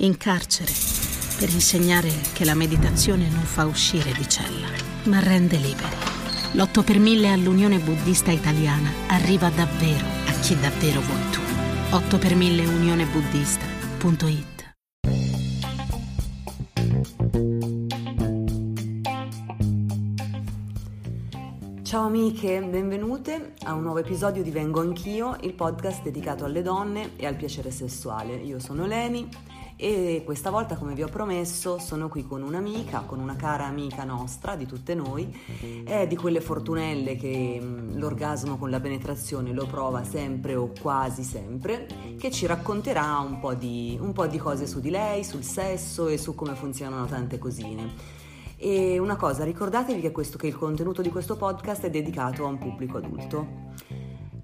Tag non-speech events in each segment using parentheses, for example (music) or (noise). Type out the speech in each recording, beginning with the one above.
in carcere per insegnare che la meditazione non fa uscire di cella, ma rende liberi. L'8 per 1000 all'Unione Buddista Italiana arriva davvero a chi davvero vuoi tu. 8 per 1000 unionebuddista.it Ciao amiche, benvenute a un nuovo episodio di Vengo Anch'io, il podcast dedicato alle donne e al piacere sessuale. Io sono Leni e questa volta, come vi ho promesso, sono qui con un'amica, con una cara amica nostra, di tutte noi, è di quelle fortunelle che mm, l'orgasmo con la penetrazione lo prova sempre o quasi sempre, che ci racconterà un po' di, un po di cose su di lei, sul sesso e su come funzionano tante cosine. E una cosa, ricordatevi che, questo, che il contenuto di questo podcast è dedicato a un pubblico adulto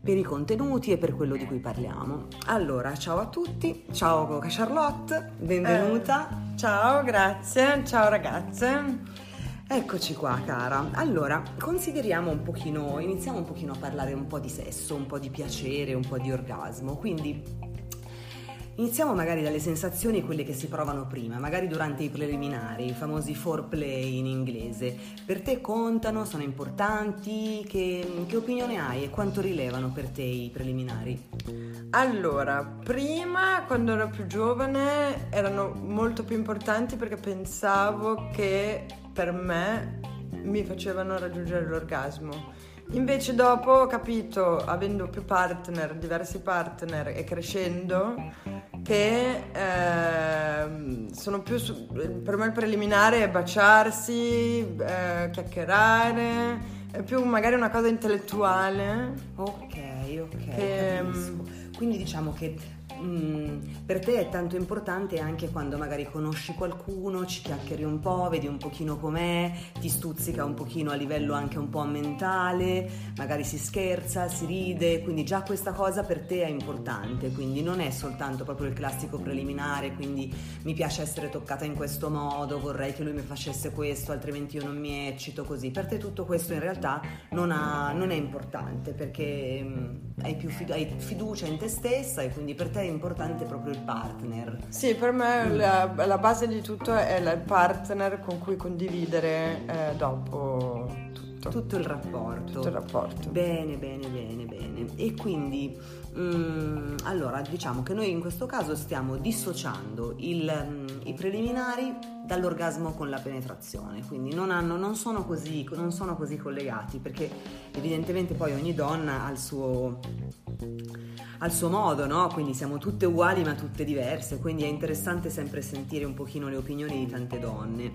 per i contenuti e per quello di cui parliamo. Allora, ciao a tutti, ciao Coca Charlotte, benvenuta. Eh, ciao, grazie, ciao ragazze. Eccoci qua cara, allora consideriamo un pochino, iniziamo un pochino a parlare un po' di sesso, un po' di piacere, un po' di orgasmo, quindi Iniziamo magari dalle sensazioni, quelle che si provano prima, magari durante i preliminari, i famosi foreplay in inglese. Per te contano, sono importanti? Che, che opinione hai e quanto rilevano per te i preliminari? Allora, prima quando ero più giovane erano molto più importanti perché pensavo che per me mi facevano raggiungere l'orgasmo. Invece dopo ho capito, avendo più partner, diversi partner e crescendo, che eh, sono più su, per me il preliminare è baciarsi, eh, chiacchierare, è più magari una cosa intellettuale. Ok, ok. Che, Quindi diciamo che Mm, per te è tanto importante anche quando magari conosci qualcuno, ci chiacchieri un po', vedi un pochino com'è, ti stuzzica un pochino a livello anche un po' mentale, magari si scherza, si ride, quindi già questa cosa per te è importante, quindi non è soltanto proprio il classico preliminare, quindi mi piace essere toccata in questo modo, vorrei che lui mi facesse questo, altrimenti io non mi eccito così. Per te tutto questo in realtà non, ha, non è importante perché mm, hai, più fidu- hai fiducia in te stessa e quindi per te è importante proprio il partner. Sì, per me mm. la, la, base di tutto è il partner con cui condividere eh, dopo tutto. Tutto il rapporto. Tutto il rapporto. Bene, bene, bene, bene. E quindi, mm, allora, diciamo che noi in questo caso stiamo dissociando il, mm, i preliminari dall'orgasmo con la penetrazione, quindi non, hanno, non, sono così, non sono così collegati, perché evidentemente poi ogni donna ha il suo al suo modo, no? Quindi siamo tutte uguali ma tutte diverse, quindi è interessante sempre sentire un pochino le opinioni di tante donne.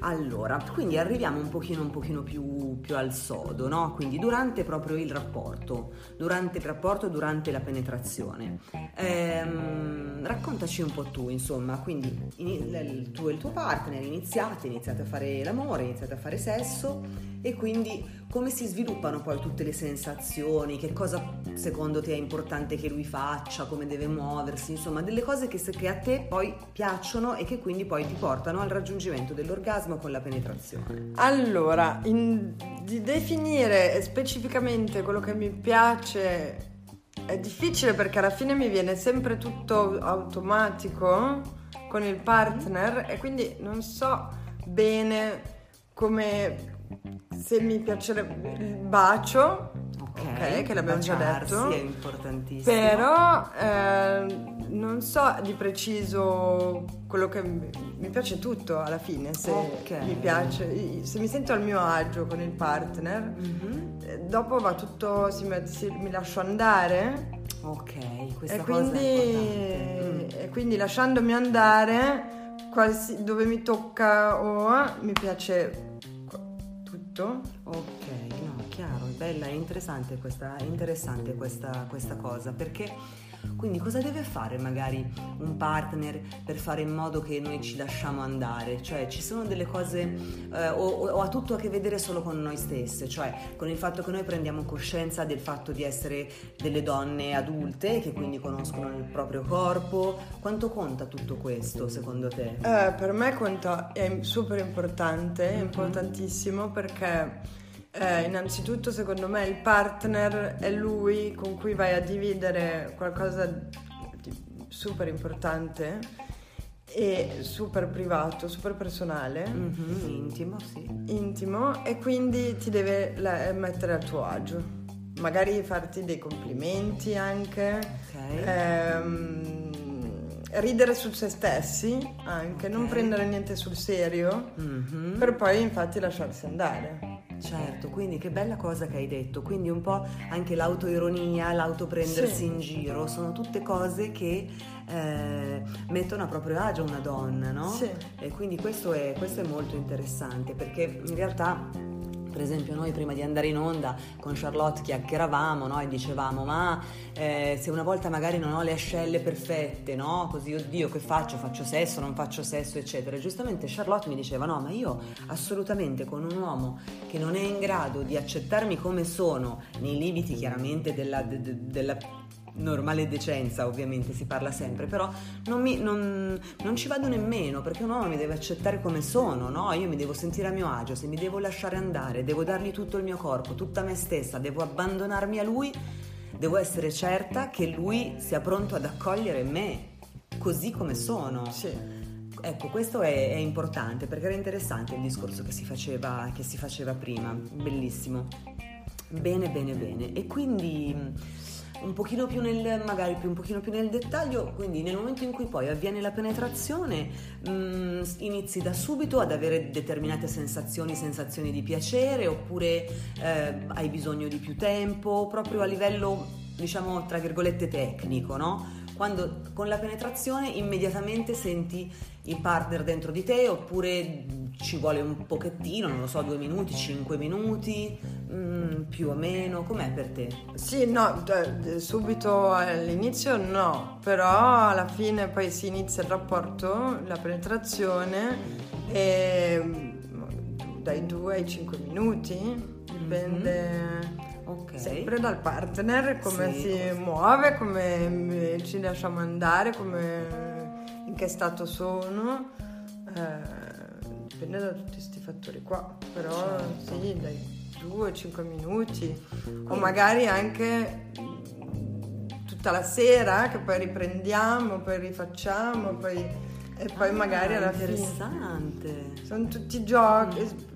Allora, quindi arriviamo un pochino, un pochino più, più, al sodo, no? Quindi durante proprio il rapporto, durante il rapporto, durante la penetrazione. Ehm, raccontaci un po' tu, insomma, quindi in, tu e il tuo partner iniziate, iniziate a fare l'amore, iniziate a fare sesso e quindi come si sviluppano poi tutte le sensazioni, che cosa secondo te è importante che lui faccia, come deve muoversi, insomma delle cose che, che a te poi piacciono e che quindi poi ti portano al raggiungimento dell'orgasmo con la penetrazione. Allora, in, di definire specificamente quello che mi piace è difficile perché alla fine mi viene sempre tutto automatico con il partner e quindi non so bene come se mi piacerebbe il bacio, ok, che l'abbiamo già detto, è importantissimo. Però eh, non so di preciso quello che mi, piace tutto alla fine, se okay. mi piace, se mi sento al mio agio con il partner, mm-hmm. dopo va tutto, si, si, mi lascio andare. Ok, questa e cosa quindi, mm. E quindi lasciandomi andare, qualsi, dove mi tocca o oh, mi piace tutto. Ok, no, chiaro, bella, è interessante questa, è interessante questa, questa cosa perché quindi cosa deve fare magari un partner per fare in modo che noi ci lasciamo andare? Cioè ci sono delle cose eh, o, o, ha tutto a che vedere solo con noi stesse, cioè con il fatto che noi prendiamo coscienza del fatto di essere delle donne adulte che quindi conoscono il proprio corpo. Quanto conta tutto questo secondo te? Eh, per me conta, è super importante, è importantissimo perché eh, innanzitutto secondo me il partner è lui con cui vai a dividere qualcosa di super importante e super privato, super personale, Mhm, intimo, sì. intimo e quindi ti deve la- mettere a tuo agio. Magari farti dei complimenti anche, Ok. ehm, ridere su se stessi anche, non Ok. prendere niente sul serio, Mhm. per poi infatti lasciarsi andare. Certo, quindi che bella cosa che hai detto, quindi un po' anche l'autoironia, l'autoprendersi Sì. in giro, sono tutte cose che eh, mettono a proprio agio una donna, no? Sì. E quindi questo è, questo è molto interessante perché in realtà per esempio noi prima di andare in onda con Charlotte chiacchieravamo no? e dicevamo ma eh, se una volta magari non ho le ascelle perfette, no? così oddio che faccio? Faccio sesso, non faccio sesso eccetera. E giustamente Charlotte mi diceva no ma io assolutamente con un uomo che non è in grado di accettarmi come sono, nei limiti chiaramente della, de- de- della normale decenza ovviamente si parla sempre però non, mi- non- non ci vado nemmeno perché un uomo mi deve accettare come sono no? io mi devo sentire a mio agio se mi devo lasciare andare devo dargli tutto il mio corpo tutta me stessa devo abbandonarmi a lui devo essere certa che lui sia pronto ad accogliere me così come sono Sì. Ecco, questo è, è importante perché era interessante il discorso che si faceva, che si faceva prima, bellissimo. Bene, bene, bene. E quindi un pochino più nel, magari più, un pochino più nel dettaglio, quindi nel momento in cui poi avviene la penetrazione, mh, inizi da subito ad avere determinate sensazioni, sensazioni di piacere, oppure eh, hai bisogno di più tempo, proprio a livello, diciamo, tra virgolette tecnico, no? Quando con la penetrazione immediatamente senti il partner dentro di te oppure ci vuole un pochettino, non lo so, due minuti, cinque minuti, mm, più o meno, com'è per te? Sì, no, subito all'inizio no, però alla fine poi si inizia il rapporto, la penetrazione e mm, dai 2 ai 5 minuti, dipende Ok. sempre dal partner, come Sì, si come muove, come mm, ci lasciamo andare, come, in che stato sono. Eh, dipende da tutti questi fattori qua, però Certo. sì, dai 2 5 minuti o magari anche mm, tutta la sera che poi riprendiamo, poi rifacciamo, poi e poi Ah, magari alla fine interessante. sono tutti giochi, eh,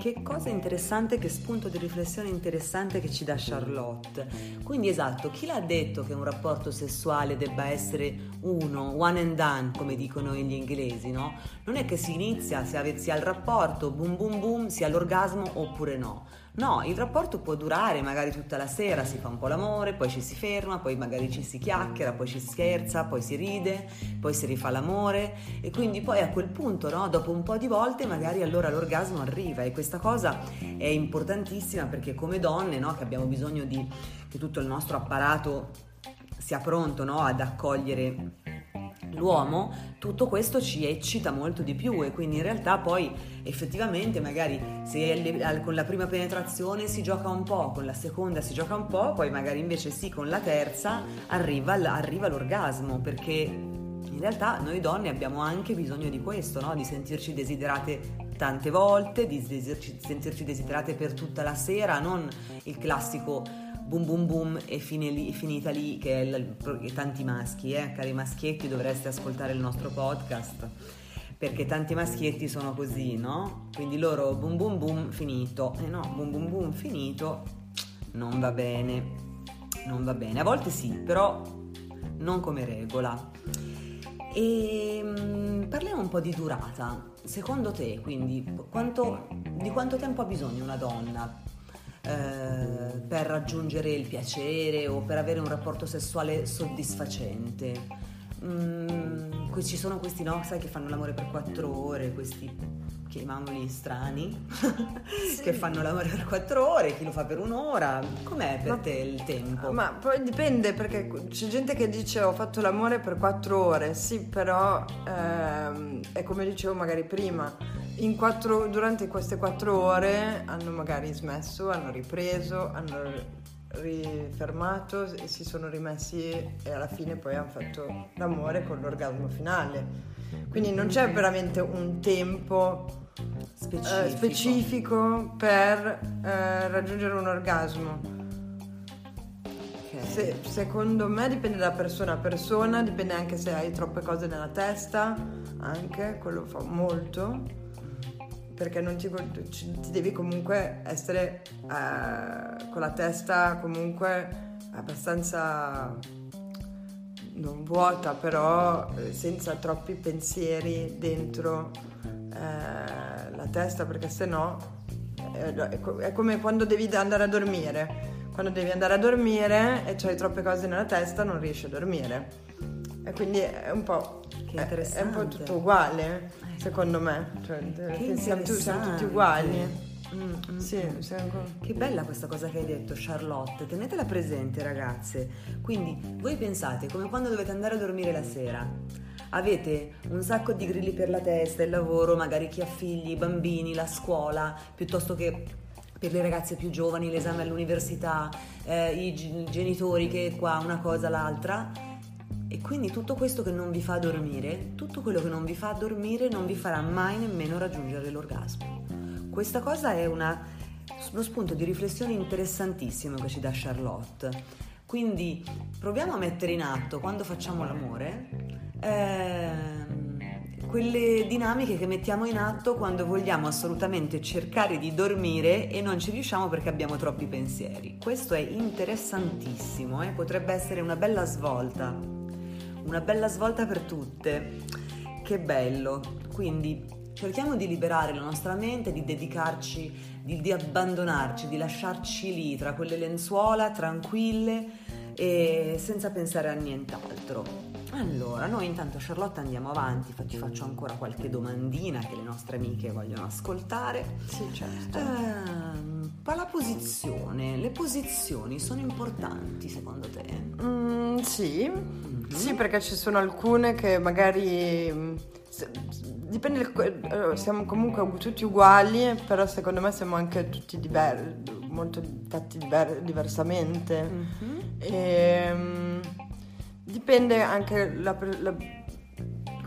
Che cosa interessante, che spunto di riflessione interessante che ci dà Charlotte. Quindi esatto, chi l'ha detto che un rapporto sessuale debba essere uno, one and done, come dicono gli inglesi, no? Non è che si inizia, si ha, il rapporto, boom boom boom, si ha l'orgasmo oppure no. No, il rapporto può durare magari tutta la sera, si fa un po' l'amore, poi ci si ferma, poi magari ci si chiacchiera, poi ci si scherza, poi si ride, poi si rifà l'amore. E quindi poi a quel punto, no, dopo un po' di volte magari allora l'orgasmo arriva. E questa cosa è importantissima perché come donne, no, che abbiamo bisogno di che tutto il nostro apparato sia pronto, no, ad accogliere l'uomo, tutto questo ci eccita molto di più e quindi in realtà poi effettivamente magari se con la prima penetrazione si gioca un po', con la seconda si gioca un po', poi magari invece sì con la terza arriva, arriva l'orgasmo perché in realtà noi donne abbiamo anche bisogno di questo, no? di sentirci desiderate tante volte, di sentirci desiderate per tutta la sera, non il classico boom boom boom e fine lì- finita lì che è il- tanti maschi, eh, cari maschietti dovreste ascoltare il nostro podcast perché tanti maschietti sono così, no? Quindi loro boom boom boom finito, e no, boom boom boom finito non va bene, non va bene, a volte sì, però non come regola. E mm, parliamo un po' di durata. Secondo te, quindi, quanto- di quanto tempo ha bisogno una donna eh, per raggiungere il piacere o per avere un rapporto sessuale soddisfacente? Mm, qui ci sono questi no, sai che fanno l'amore per quattro ore, questi chiamiamoli strani, (laughs) che fanno l'amore per quattro ore, chi lo fa per un'ora. Com'è per Ma- te il tempo? Ma poi dipende perché c'è gente che dice ho fatto l'amore per quattro ore, sì, però ehm, è come dicevo magari prima, quattro- durante queste quattro ore hanno magari smesso, hanno ripreso, hanno rifermato e si sono rimessi e alla fine poi hanno fatto l'amore con l'orgasmo finale. Quindi non c'è veramente un tempo Specifico. eh, specifico per eh, raggiungere un orgasmo. Ok. Se- secondo me dipende da persona a persona, dipende anche se hai troppe cose nella testa, anche quello fa molto. Perché non ti, ti devi comunque essere eh, con la testa comunque abbastanza non vuota, però eh, senza troppi pensieri dentro eh, la testa, perché sennò eh, è, co- è come quando devi andare a dormire. Quando devi andare a dormire e hai troppe cose nella testa, non riesci a dormire. E quindi è un po', Che è- è, un po' tutto uguale, secondo me. Cioè, Che siamo, tu- siamo tutti uguali. Mm, mm, Sì, mm. Che bella questa cosa che hai detto Charlotte, tenetela presente ragazze. Quindi voi pensate come quando dovete andare a dormire la sera. Avete un sacco di grilli per la testa, il lavoro, magari chi ha figli, i bambini, la scuola, piuttosto che per le ragazze più giovani l'esame all'università, eh, i genitori che qua una cosa l'altra. E quindi tutto questo che non vi fa dormire, tutto quello che non vi fa dormire non vi farà mai nemmeno raggiungere l'orgasmo. Questa cosa è una- uno spunto di riflessione interessantissimo che ci dà Charlotte. Quindi proviamo a mettere in atto quando facciamo l'amore ehm, quelle dinamiche che mettiamo in atto quando vogliamo assolutamente cercare di dormire e non ci riusciamo perché abbiamo troppi pensieri. Questo è interessantissimo, eh? potrebbe essere una bella svolta, una bella svolta per tutte. Che bello! Quindi cerchiamo di liberare la nostra mente, di dedicarci, di, di abbandonarci, di lasciarci lì tra quelle lenzuola tranquille e senza pensare a nient'altro. Allora, noi intanto Charlotte andiamo avanti, ti faccio ancora qualche domandina che le nostre amiche vogliono ascoltare. Sì, certo. Ehm, pa- la posizione, le posizioni sono importanti secondo te? Mm, sì, Mhm. sì, perché ci sono alcune che magari. mm, dipende, siamo comunque tutti uguali, però secondo me siamo anche tutti diversi, molto fatti diver- diversamente. Mhm. Ehm, dipende anche la, la-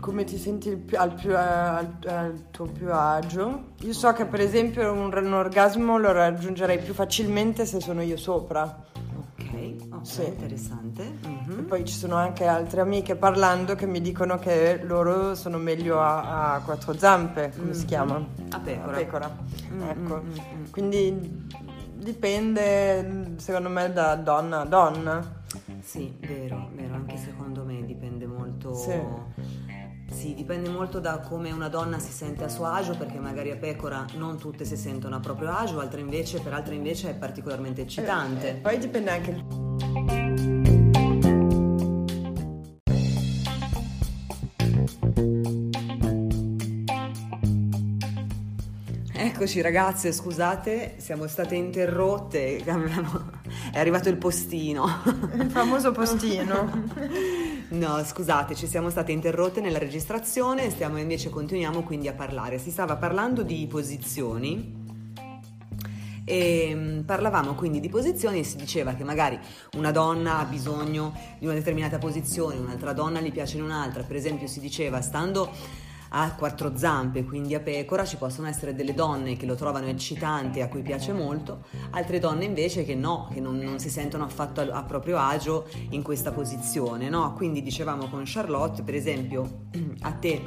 come ti senti più- al, più- al- al tuo più agio. Io so che per esempio un, un orgasmo lo raggiungerei più facilmente se sono io sopra. Ok, ok, Sì. interessante. Mhm. E poi ci sono anche altre amiche parlando che mi dicono che loro sono meglio a, a quattro zampe, come si Mhm. chiama? A pecora. A pecora. Mm, Ecco. mm, mm. Quindi dipende, secondo me, da donna a donna. Sì, vero, vero, anche secondo me dipende molto. Sì. Sì, dipende molto da come una donna si sente a suo agio, perché magari a pecora non tutte si sentono a proprio agio, altre invece, per altre invece è particolarmente eccitante. E Eh, poi dipende anche Eccoci ragazze, scusate, siamo state interrotte, è arrivato il postino. il famoso postino. (laughs) No, scusate, ci siamo state interrotte nella registrazione, stiamo invece continuiamo quindi a parlare. Si stava parlando di posizioni e mm, parlavamo quindi di posizioni e si diceva che magari una donna ha bisogno di una determinata posizione, un'altra donna gli piace in un'altra. Per esempio si diceva stando a quattro zampe, quindi a pecora, ci possono essere delle donne che lo trovano eccitante e a cui piace molto, altre donne invece che no, che non, non si sentono affatto a, a proprio agio in questa posizione, no? Quindi dicevamo con Charlotte, per esempio, (clears throat) a te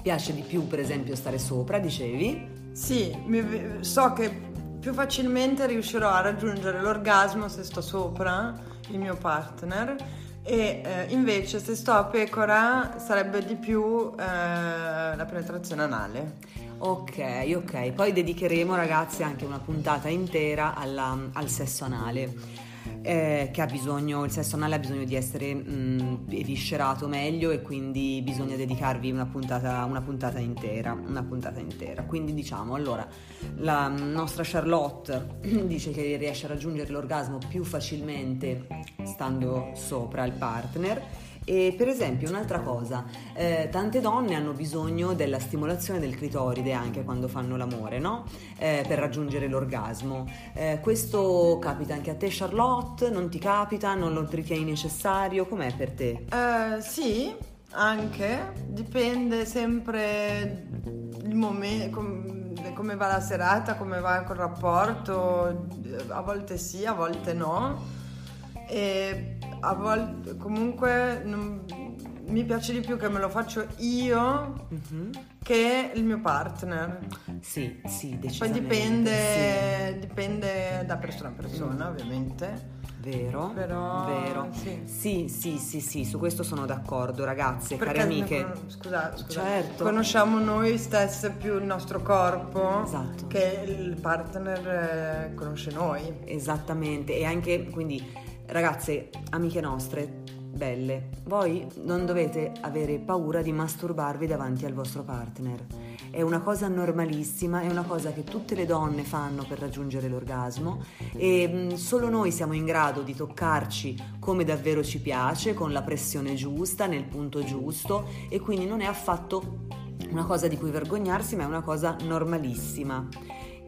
piace di più, per esempio, stare sopra, dicevi? Sì, mi- so che più facilmente riuscirò a raggiungere l'orgasmo se sto sopra il mio partner e eh, invece se sto a pecora sarebbe di più eh, la penetrazione anale. Ok, ok, poi dedicheremo ragazze anche una puntata intera alla- al sesso anale. Eh, che ha bisogno, il sesso anale ha bisogno di essere mh, eviscerato meglio e quindi bisogna dedicarvi una puntata, una puntata intera, una puntata intera. Quindi diciamo, allora, la nostra Charlotte (clears throat) dice che riesce a raggiungere l'orgasmo più facilmente stando sopra il partner E per esempio un'altra cosa, eh, tante donne hanno bisogno della stimolazione del clitoride anche quando fanno l'amore, no? Eh, per raggiungere l'orgasmo. Eh, questo capita anche a te Charlotte? Non ti capita? Non lo ritieni necessario? Com'è per te? Eh, sì, anche, dipende sempre il momento, com- come va la serata, come va col rapporto, a volte sì, a volte no. E a volte comunque non, mi piace di più che me lo faccio io Mhm. che il mio partner. Sì, sì, Poi decisamente. dipende, dipende da persona a persona, ovviamente. Sì. Vero, Però, vero. sì. Sì, sì, sì, sì, su questo sono d'accordo, ragazze, Perché care amiche. con- scusa, scusa, Certo. conosciamo noi stesse più il nostro corpo Esatto. che il partner eh, conosce noi. Esattamente, e anche quindi ragazze, amiche nostre, belle, voi non dovete avere paura di masturbarvi davanti al vostro partner. È una cosa normalissima, è una cosa che tutte le donne fanno per raggiungere l'orgasmo e mh, solo noi siamo in grado di toccarci come davvero ci piace, con la pressione giusta, nel punto giusto e quindi non è affatto una cosa di cui vergognarsi, ma è una cosa normalissima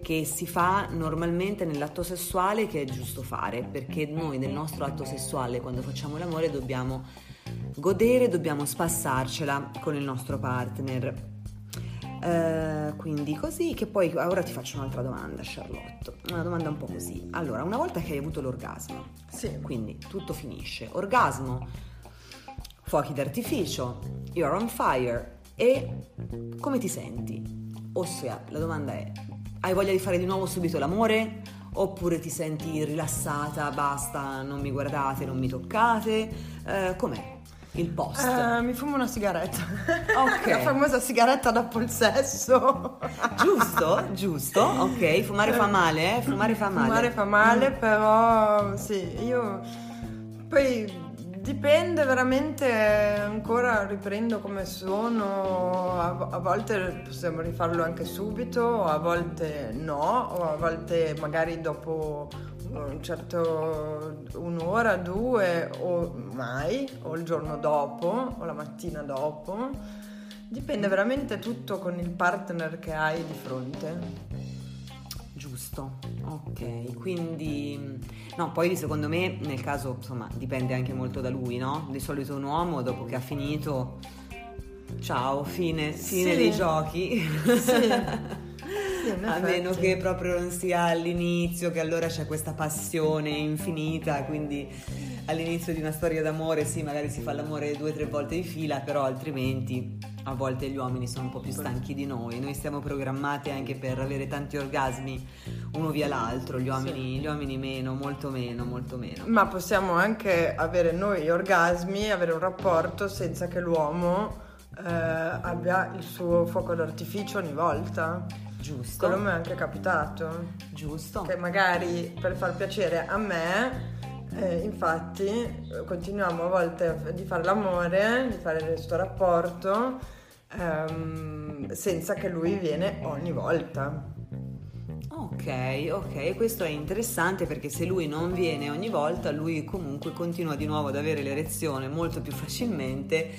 che si fa normalmente nell'atto sessuale che è giusto fare, perché noi nel nostro atto sessuale quando facciamo l'amore dobbiamo godere, dobbiamo spassarcela con il nostro partner. Eh, quindi così che poi ora ti faccio un'altra domanda Charlotte, una domanda un po' così. Allora, una volta che hai avuto l'orgasmo, Sì. quindi tutto finisce, orgasmo, fuochi d'artificio, you're on fire e come ti senti? Ossia, la domanda è, hai voglia di fare di nuovo subito l'amore? Oppure ti senti rilassata, basta, non mi guardate, non mi toccate? Eh, com'è il post? Eh, mi fumo una sigaretta. Ok. (laughs) La famosa sigaretta dopo il sesso. Giusto? Giusto? Ok, fumare fa male, eh? Fumare fa male. Fumare fa male, però sì, io poi dipende veramente ancora riprendo come sono, a, a volte possiamo rifarlo anche subito, a volte no, o a volte magari dopo un certo un'ora, due o mai, o il giorno dopo, o la mattina dopo. Dipende veramente tutto con il partner che hai di fronte. Giusto, ok, quindi no, poi secondo me nel caso insomma dipende anche molto da lui, no? Di solito un uomo dopo che ha finito, ciao, fine, fine Sì. dei giochi. Sì, (laughs) A meno che proprio non sia all'inizio, che allora c'è questa passione infinita, quindi all'inizio di una storia d'amore sì, magari si fa l'amore due o tre volte di fila, però altrimenti a volte gli uomini sono un po' più stanchi di noi. Noi siamo programmati anche per avere tanti orgasmi uno via l'altro, gli uomini, gli uomini meno, molto meno, molto meno. Ma possiamo anche avere noi orgasmi, avere un rapporto senza che l'uomo eh, abbia il suo fuoco d'artificio ogni volta. Giusto? Quello mi è anche capitato. Giusto? Che magari per far piacere a me, eh, infatti, continuiamo a volte di fare l'amore, di fare questo rapporto, ehm, senza che lui viene ogni volta. Ok, ok, questo è interessante perché se lui non viene ogni volta, lui comunque continua di nuovo ad avere l'erezione molto più facilmente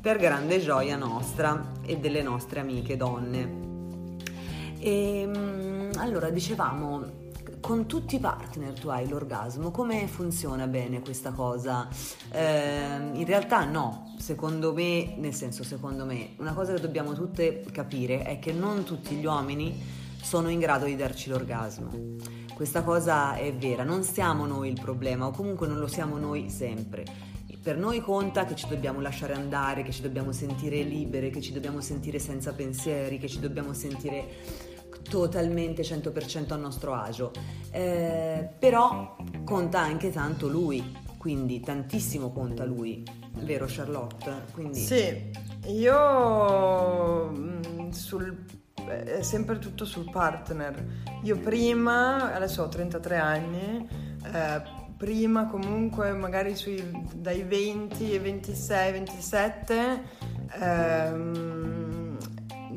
per grande gioia nostra e delle nostre amiche donne. E mm, allora dicevamo, con tutti i partner tu hai l'orgasmo, come funziona bene questa cosa? Ehm, in realtà no, secondo me, nel senso secondo me, una cosa che dobbiamo tutte capire è che non tutti gli uomini sono in grado di darci l'orgasmo. Questa cosa è vera, non siamo noi il problema o comunque non lo siamo noi sempre. Per noi conta che ci dobbiamo lasciare andare, che ci dobbiamo sentire libere, che ci dobbiamo sentire senza pensieri, che ci dobbiamo sentire totalmente 100% a nostro agio. Eh, però conta anche tanto lui, quindi tantissimo conta lui, vero Charlotte? Quindi, Sì, io mm, sul, è sempre tutto sul partner. Io prima, adesso ho 33 anni, eh, prima comunque magari sui, dai 20 ai 26, 27 ehm,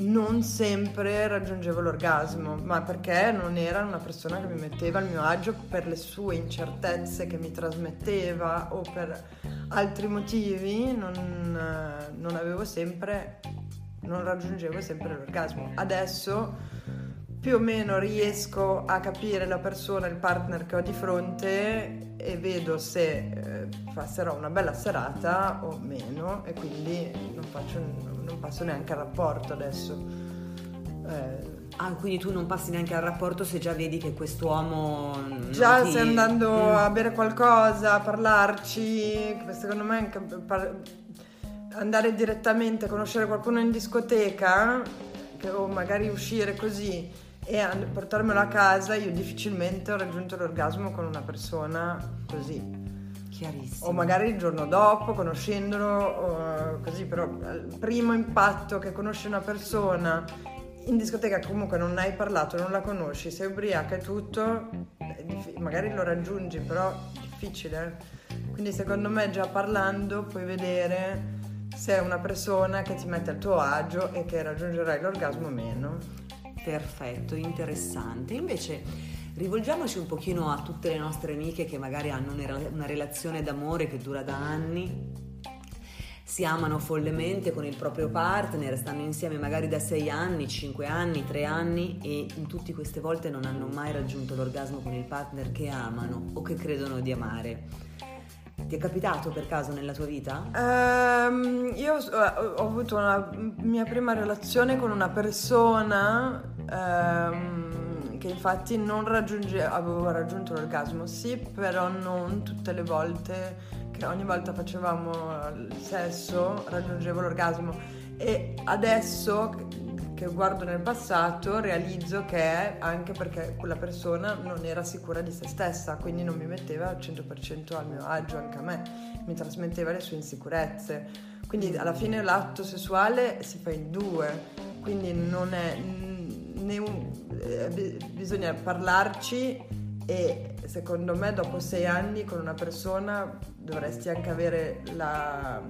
non sempre raggiungevo l'orgasmo, ma perché non era una persona che mi metteva al mio agio per le sue incertezze che mi trasmetteva o per altri motivi, non, non avevo sempre, non raggiungevo sempre l'orgasmo. Adesso più o meno riesco a capire la persona, il partner che ho di fronte e vedo se eh, passerò una bella serata o meno e quindi non, faccio, non passo neanche al rapporto adesso. Eh, ah, quindi tu non passi neanche al rapporto se già vedi che quest'uomo... Già ti... stai andando mm. a bere qualcosa, a parlarci, secondo me andare direttamente a conoscere qualcuno in discoteca o magari uscire così e portarmelo a casa io difficilmente ho raggiunto l'orgasmo con una persona così. Chiarissimo. O magari il giorno dopo, conoscendolo, così, però il primo impatto che conosci una persona in discoteca comunque non hai parlato, non la conosci, sei ubriaca e tutto, magari lo raggiungi, però è difficile. Quindi secondo me già parlando puoi vedere se è una persona che ti mette al tuo agio e che raggiungerai l'orgasmo o meno. Perfetto, interessante. Invece rivolgiamoci un pochino a tutte le nostre amiche che magari hanno una relazione d'amore che dura da anni, si amano follemente con il proprio partner, stanno insieme magari da 6 anni, 5 anni, 3 anni e in tutte queste volte non hanno mai raggiunto l'orgasmo con il partner che amano o che credono di amare. Ti è capitato per caso nella tua vita? Um, io ho, ho avuto una mia prima relazione con una persona um, che infatti non raggiunge, avevo raggiunto l'orgasmo, sì, però non tutte le volte che ogni volta facevamo il sesso raggiungevo l'orgasmo e adesso che guardo nel passato realizzo che è anche perché quella persona non era sicura di se stessa, quindi non mi metteva al 100% al mio agio anche a me, mi trasmetteva le sue insicurezze. Quindi alla fine l'atto sessuale si fa in due, quindi non è eh, bisogna parlarci e secondo me dopo sei anni con una persona dovresti anche avere la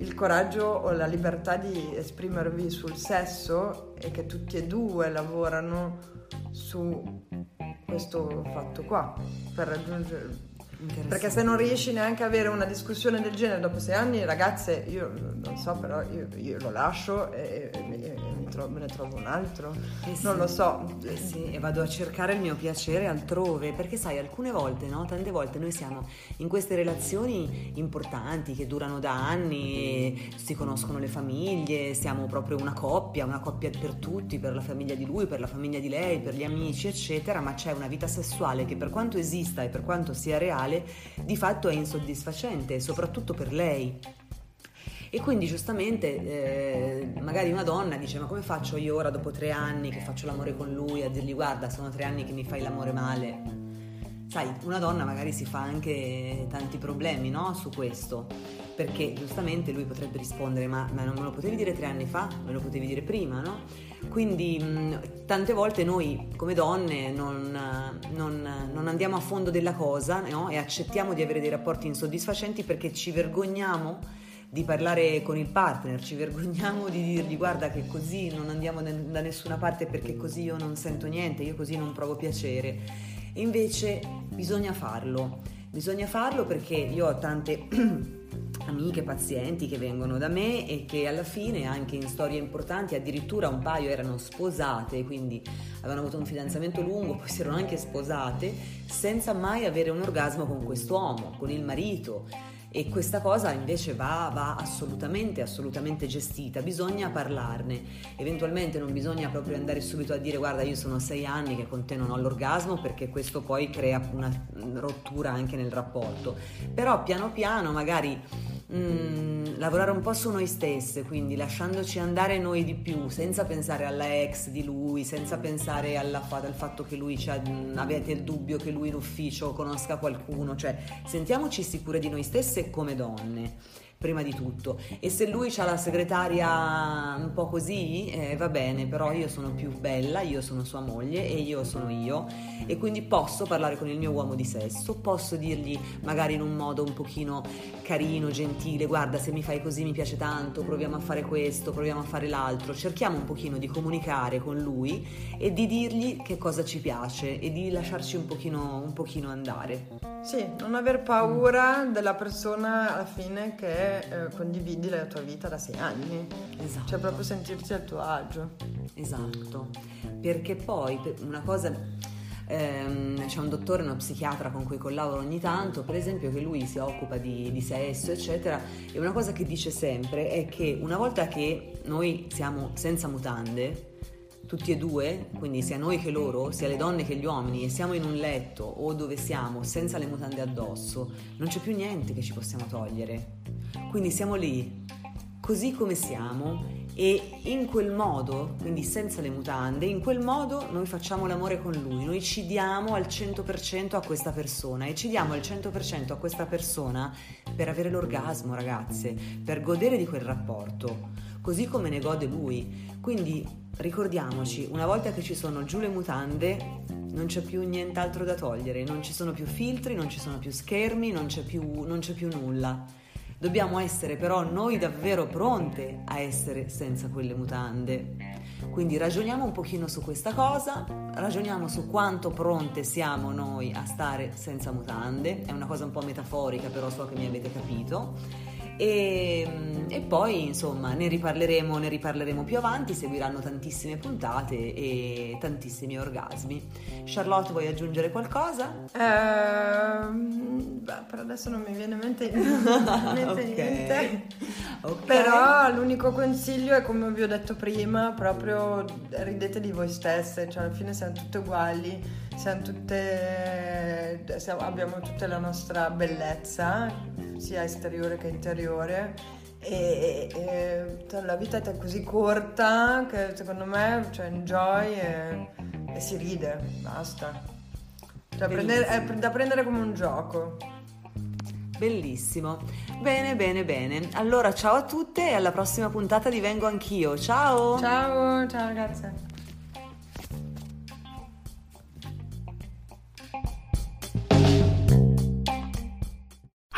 il coraggio o la libertà di esprimervi sul sesso e che tutti e due lavorano su questo fatto qua per raggiungere perché se non riesci neanche a avere una discussione del genere dopo sei anni, ragazze, io non so, però io, io lo lascio e, e, trovo, me ne trovo un altro. Eh sì, non lo so. Eh sì, e vado a cercare il mio piacere altrove, perché sai, alcune volte, no? Tante volte noi siamo in queste relazioni importanti che durano da anni, si conoscono le famiglie, siamo proprio una coppia, una coppia per tutti, per la famiglia di lui, per la famiglia di lei, per gli amici, eccetera, ma c'è una vita sessuale che per quanto esista e per quanto sia reale, di fatto è insoddisfacente, soprattutto per lei. E quindi giustamente eh, magari una donna dice ma come faccio io ora dopo tre anni che faccio l'amore con lui a dirgli guarda sono tre anni che mi fai l'amore male. Sai, una donna magari si fa anche tanti problemi no? su questo, perché giustamente lui potrebbe rispondere ma, ma non me lo potevi dire tre anni fa, me lo potevi dire prima, no? Quindi tante volte noi come donne non, non, non andiamo a fondo della cosa no? e accettiamo di avere dei rapporti insoddisfacenti perché ci vergogniamo di parlare con il partner, ci vergogniamo di dirgli guarda che così non andiamo da nessuna parte perché così io non sento niente, io così non provo piacere. Invece bisogna farlo, bisogna farlo perché io ho tante (clears throat) amiche, pazienti che vengono da me e che alla fine anche in storie importanti, addirittura un paio erano sposate, quindi avevano avuto un fidanzamento lungo, (laughs) poi si erano anche sposate, senza mai avere un orgasmo con quest'uomo, con il marito e questa cosa invece va, va, assolutamente, assolutamente gestita, bisogna parlarne, eventualmente non bisogna proprio andare subito a dire guarda io sono sei anni che con te non ho l'orgasmo perché questo poi crea una rottura anche nel rapporto, però piano piano magari Mm, lavorare un po' su noi stesse, quindi lasciandoci andare noi di più, senza pensare alla ex di lui, senza pensare alla, al fatto che lui mm, avete il dubbio che lui in ufficio conosca qualcuno, cioè sentiamoci sicure di noi stesse come donne prima di tutto. E se lui ha la segretaria un po' così, eh, va bene, però io sono più bella, io sono sua moglie e io sono io e quindi posso parlare con il mio uomo di sesso, posso dirgli magari in un modo un pochino carino, gentile, guarda se mi, fai così mi piace tanto, proviamo a fare questo, proviamo a fare l'altro, cerchiamo un pochino di comunicare con lui e di dirgli che cosa ci piace e di lasciarci un pochino, un pochino andare. Sì, non aver paura della persona alla fine che eh, condividi la tua vita da sei anni. Esatto. Cioè proprio sentirti a tuo agio. Esatto, perché poi una cosa ehm, c'è un dottore, uno psichiatra con cui collaboro ogni tanto, per esempio, che lui si occupa di, di, sesso, eccetera, e una cosa che dice sempre è che una volta che noi siamo senza mutande, tutti e due, quindi sia noi che loro, sia le donne che gli uomini, e siamo in un letto o dove siamo senza le mutande addosso, non c'è più niente che ci possiamo togliere. Quindi siamo lì, così come siamo, e in quel modo, quindi senza le mutande, in quel modo noi facciamo l'amore con lui, noi ci diamo al 100% a questa persona e ci diamo al 100% a questa persona per avere l'orgasmo, ragazze, per godere di quel rapporto, così come ne gode lui. Quindi ricordiamoci, una volta che ci sono giù le mutande, non c'è più nient'altro da togliere, non ci sono più filtri, non ci sono più schermi, non c'è più, non c'è più nulla. Dobbiamo essere però noi davvero pronte a essere senza quelle mutande. Quindi ragioniamo un pochino su questa cosa, ragioniamo su quanto pronte siamo noi a stare senza mutande, è una cosa un po' metaforica però so che mi avete capito e, e, poi insomma ne riparleremo, ne riparleremo più avanti, seguiranno tantissime puntate e tantissimi orgasmi. Charlotte, vuoi aggiungere qualcosa? Uh, beh, per adesso non mi viene in mente, (laughs) mente okay. niente. Okay. Però l'unico consiglio è come vi ho detto prima, proprio ridete di voi stesse, cioè alla fine siamo tutte uguali, tutte, siamo, abbiamo tutta la nostra bellezza, sia esteriore che interiore. E, e, e la vita è così corta che secondo me cioè, enjoy e, e si ride, basta. Cioè, prendere, è da prendere come un gioco. Bellissimo. Bene, bene, bene. Allora, ciao a tutte e alla prossima puntata di Vengo Anch'io. Ciao! Ciao, ciao ragazze.